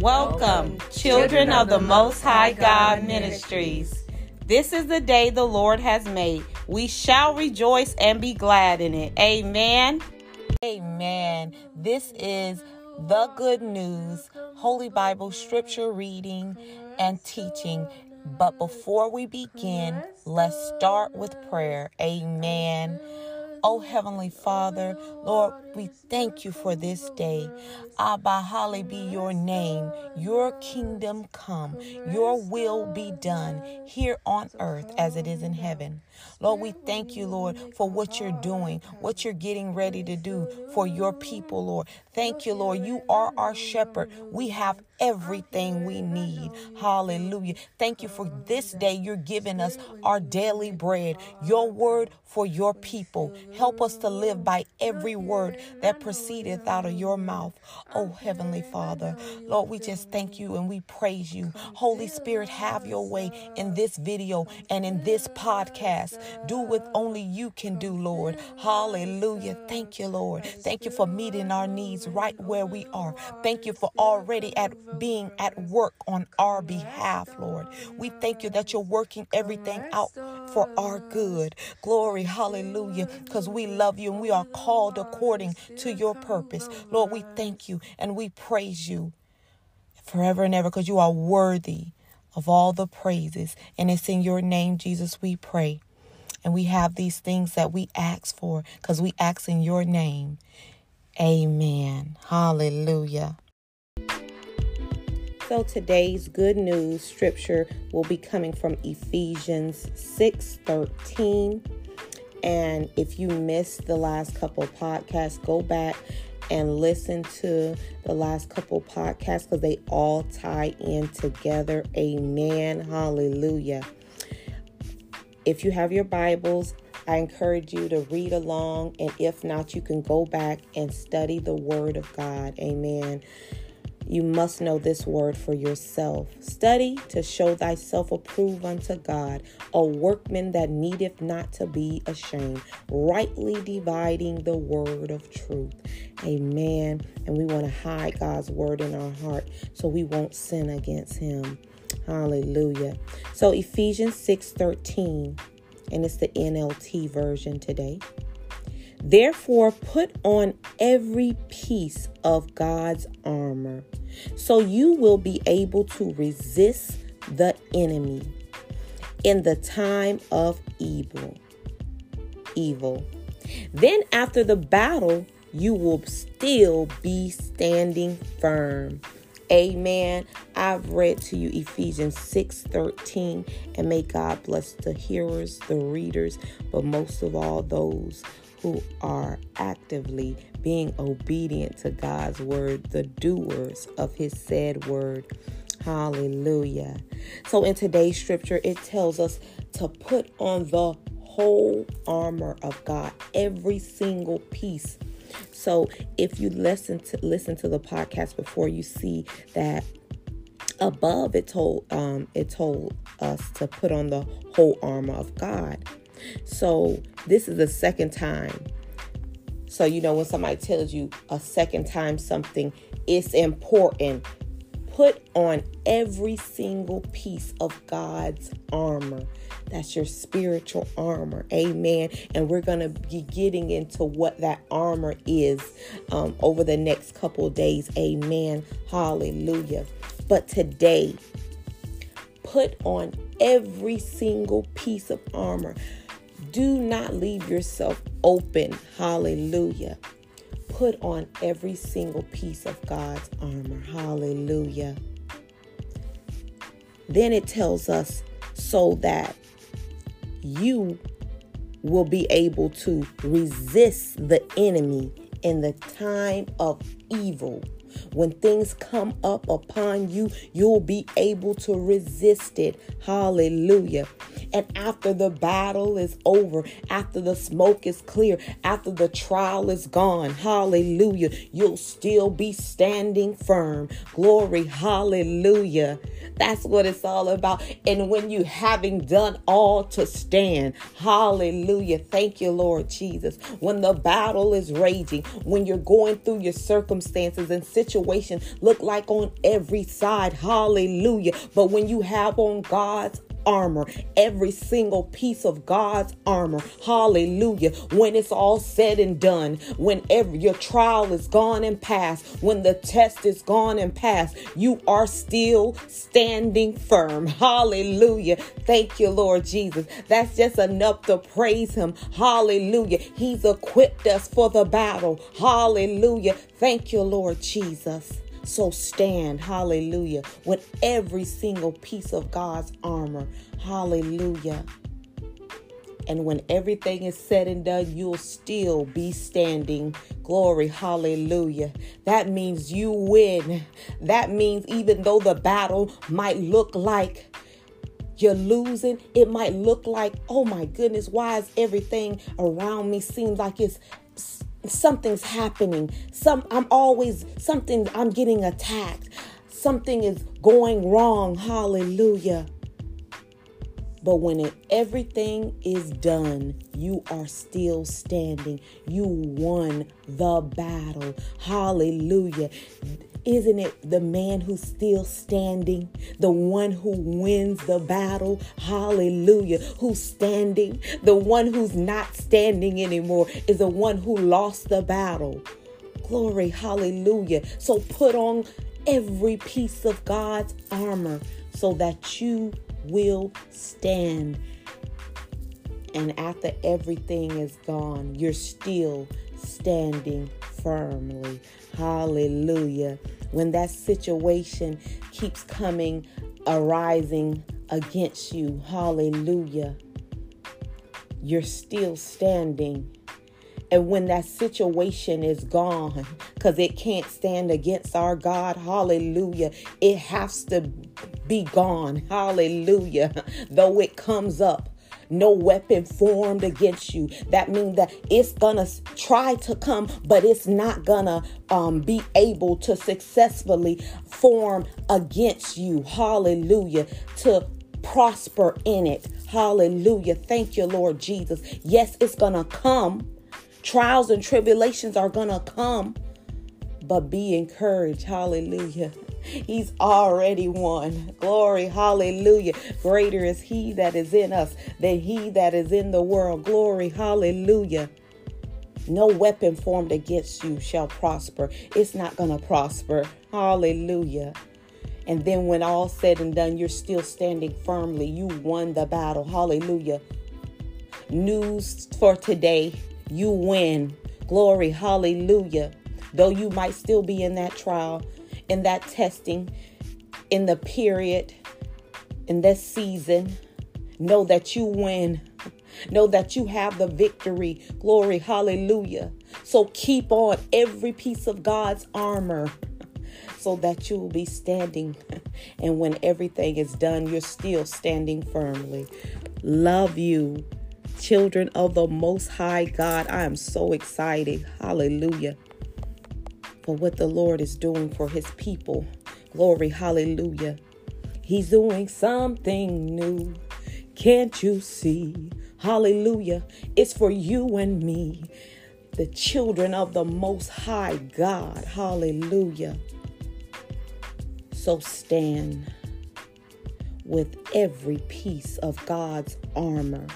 Welcome, children of the Most High God Ministries. This is the day the Lord has made. We shall rejoice and be glad in it. Amen. Amen. This is the good news, Holy Bible scripture reading and teaching. But before we begin, let's start with prayer. Amen. Oh, Heavenly Father, Lord, we thank you for this day. Abba, holly be your name. Your kingdom come. Your will be done here on earth as it is in heaven. Lord, we thank you, Lord, for what you're doing, what you're getting ready to do for your people, Lord. Thank you, Lord. You are our shepherd. We have everything we need. Hallelujah. Thank you for this day you're giving us our daily bread, your word for your people. Help us to live by every word that proceedeth out of your mouth. Oh, Heavenly Father, Lord, we just thank you and we praise you. Holy Spirit, have your way in this video and in this podcast. Do what only you can do, Lord. Hallelujah. Thank you, Lord. Thank you for meeting our needs right where we are. Thank you for already at being at work on our behalf, Lord. We thank you that you're working everything out for our good. Glory, hallelujah, because we love you and we are called according to your purpose. Lord, we thank you and we praise you forever and ever because you are worthy of all the praises. And it's in your name, Jesus, we pray. And we have these things that we ask for because we ask in your name. Amen. Hallelujah. So today's good news scripture will be coming from Ephesians 6:13. And if you missed the last couple podcasts, go back and listen to the last couple podcasts because they all tie in together. Amen. Hallelujah. If you have your Bibles, I encourage you to read along, and if not, you can go back and study the Word of God. Amen. You must know this word for yourself. Study to show thyself approved unto God, a workman that needeth not to be ashamed, rightly dividing the word of truth. Amen. And we want to hide God's word in our heart so we won't sin against him. Hallelujah. So Ephesians 6:13 and it's the NLT version today. Therefore, put on every piece of God's armor so you will be able to resist the enemy in the time of evil. Evil. Then, after the battle, you will still be standing firm. Amen. I've read to you Ephesians 6 13, and may God bless the hearers, the readers, but most of all, those who are actively being obedient to God's word, the doers of his said word. Hallelujah. So in today's scripture, it tells us to put on the whole armor of God, every single piece. So if you listen to listen to the podcast before you see that above it told um it told us to put on the whole armor of God. So this is the second time. So, you know, when somebody tells you a second time something, it's important. Put on every single piece of God's armor. That's your spiritual armor. Amen. And we're going to be getting into what that armor is um, over the next couple days. Amen. Hallelujah. But today, put on every single piece of armor. Do not leave yourself open. Hallelujah. Put on every single piece of God's armor. Hallelujah. Then it tells us so that you will be able to resist the enemy in the time of evil. When things come up upon you, you'll be able to resist it. Hallelujah. And after the battle is over, after the smoke is clear, after the trial is gone, hallelujah, you'll still be standing firm. Glory, hallelujah. That's what it's all about. And when you having done all to stand, hallelujah. Thank you, Lord Jesus. When the battle is raging, when you're going through your circumstances and situations, situation look like on every side. Hallelujah. But when you have on God's armor, every single piece of God's armor. Hallelujah. When it's all said and done, when every your trial is gone and past, when the test is gone and past, you are still standing firm. Hallelujah. Thank you, Lord Jesus. That's just enough to praise him. Hallelujah. He's equipped us for the battle. Hallelujah. Thank you, Lord Jesus. So stand, hallelujah, with every single piece of God's armor. Hallelujah. And when everything is said and done, you'll still be standing. Glory, hallelujah. That means you win. That means even though the battle might look like you're losing, it might look like, oh my goodness, why is everything around me seems like it's something's happening. Some I'm always something I'm getting attacked. Something is going wrong. Hallelujah. But when it, everything is done, you are still standing. You won the battle. Hallelujah. Isn't it the man who's still standing? The one who wins the battle? Hallelujah. Who's standing? The one who's not standing anymore is the one who lost the battle. Glory, hallelujah. So put on every piece of God's armor so that you will stand. And after everything is gone, you're still standing firmly. Hallelujah. When that situation keeps coming, arising against you, hallelujah, you're still standing. And when that situation is gone, because it can't stand against our God, hallelujah, it has to be gone, hallelujah, though it comes up no weapon formed against you. That means that it's gonna try to come, but it's not gonna um, be able to successfully form against you. Hallelujah. To prosper in it. Hallelujah. Thank you, Lord Jesus. Yes, it's gonna come. Trials and tribulations are gonna come, but be encouraged. Hallelujah. He's already won. Glory, hallelujah. Greater is He that is in us than He that is in the world. Glory, hallelujah. No weapon formed against you shall prosper. It's not going to prosper. Hallelujah. And then, when all said and done, you're still standing firmly. You won the battle. Hallelujah. News for today you win. Glory. Hallelujah. Though you might still be in that trial, in that testing, in the period, in this season. Know that you win. Know that you have the victory. Glory, hallelujah. So keep on every piece of God's armor so that you will be standing. And when everything is done, you're still standing firmly. Love you, children of the Most High God. I am so excited. Hallelujah for what the Lord is doing for his people. Glory, hallelujah. He's doing something new. Can't you see? Hallelujah. It's for you and me, the children of the Most High God. Hallelujah. So stand with every piece of God's armor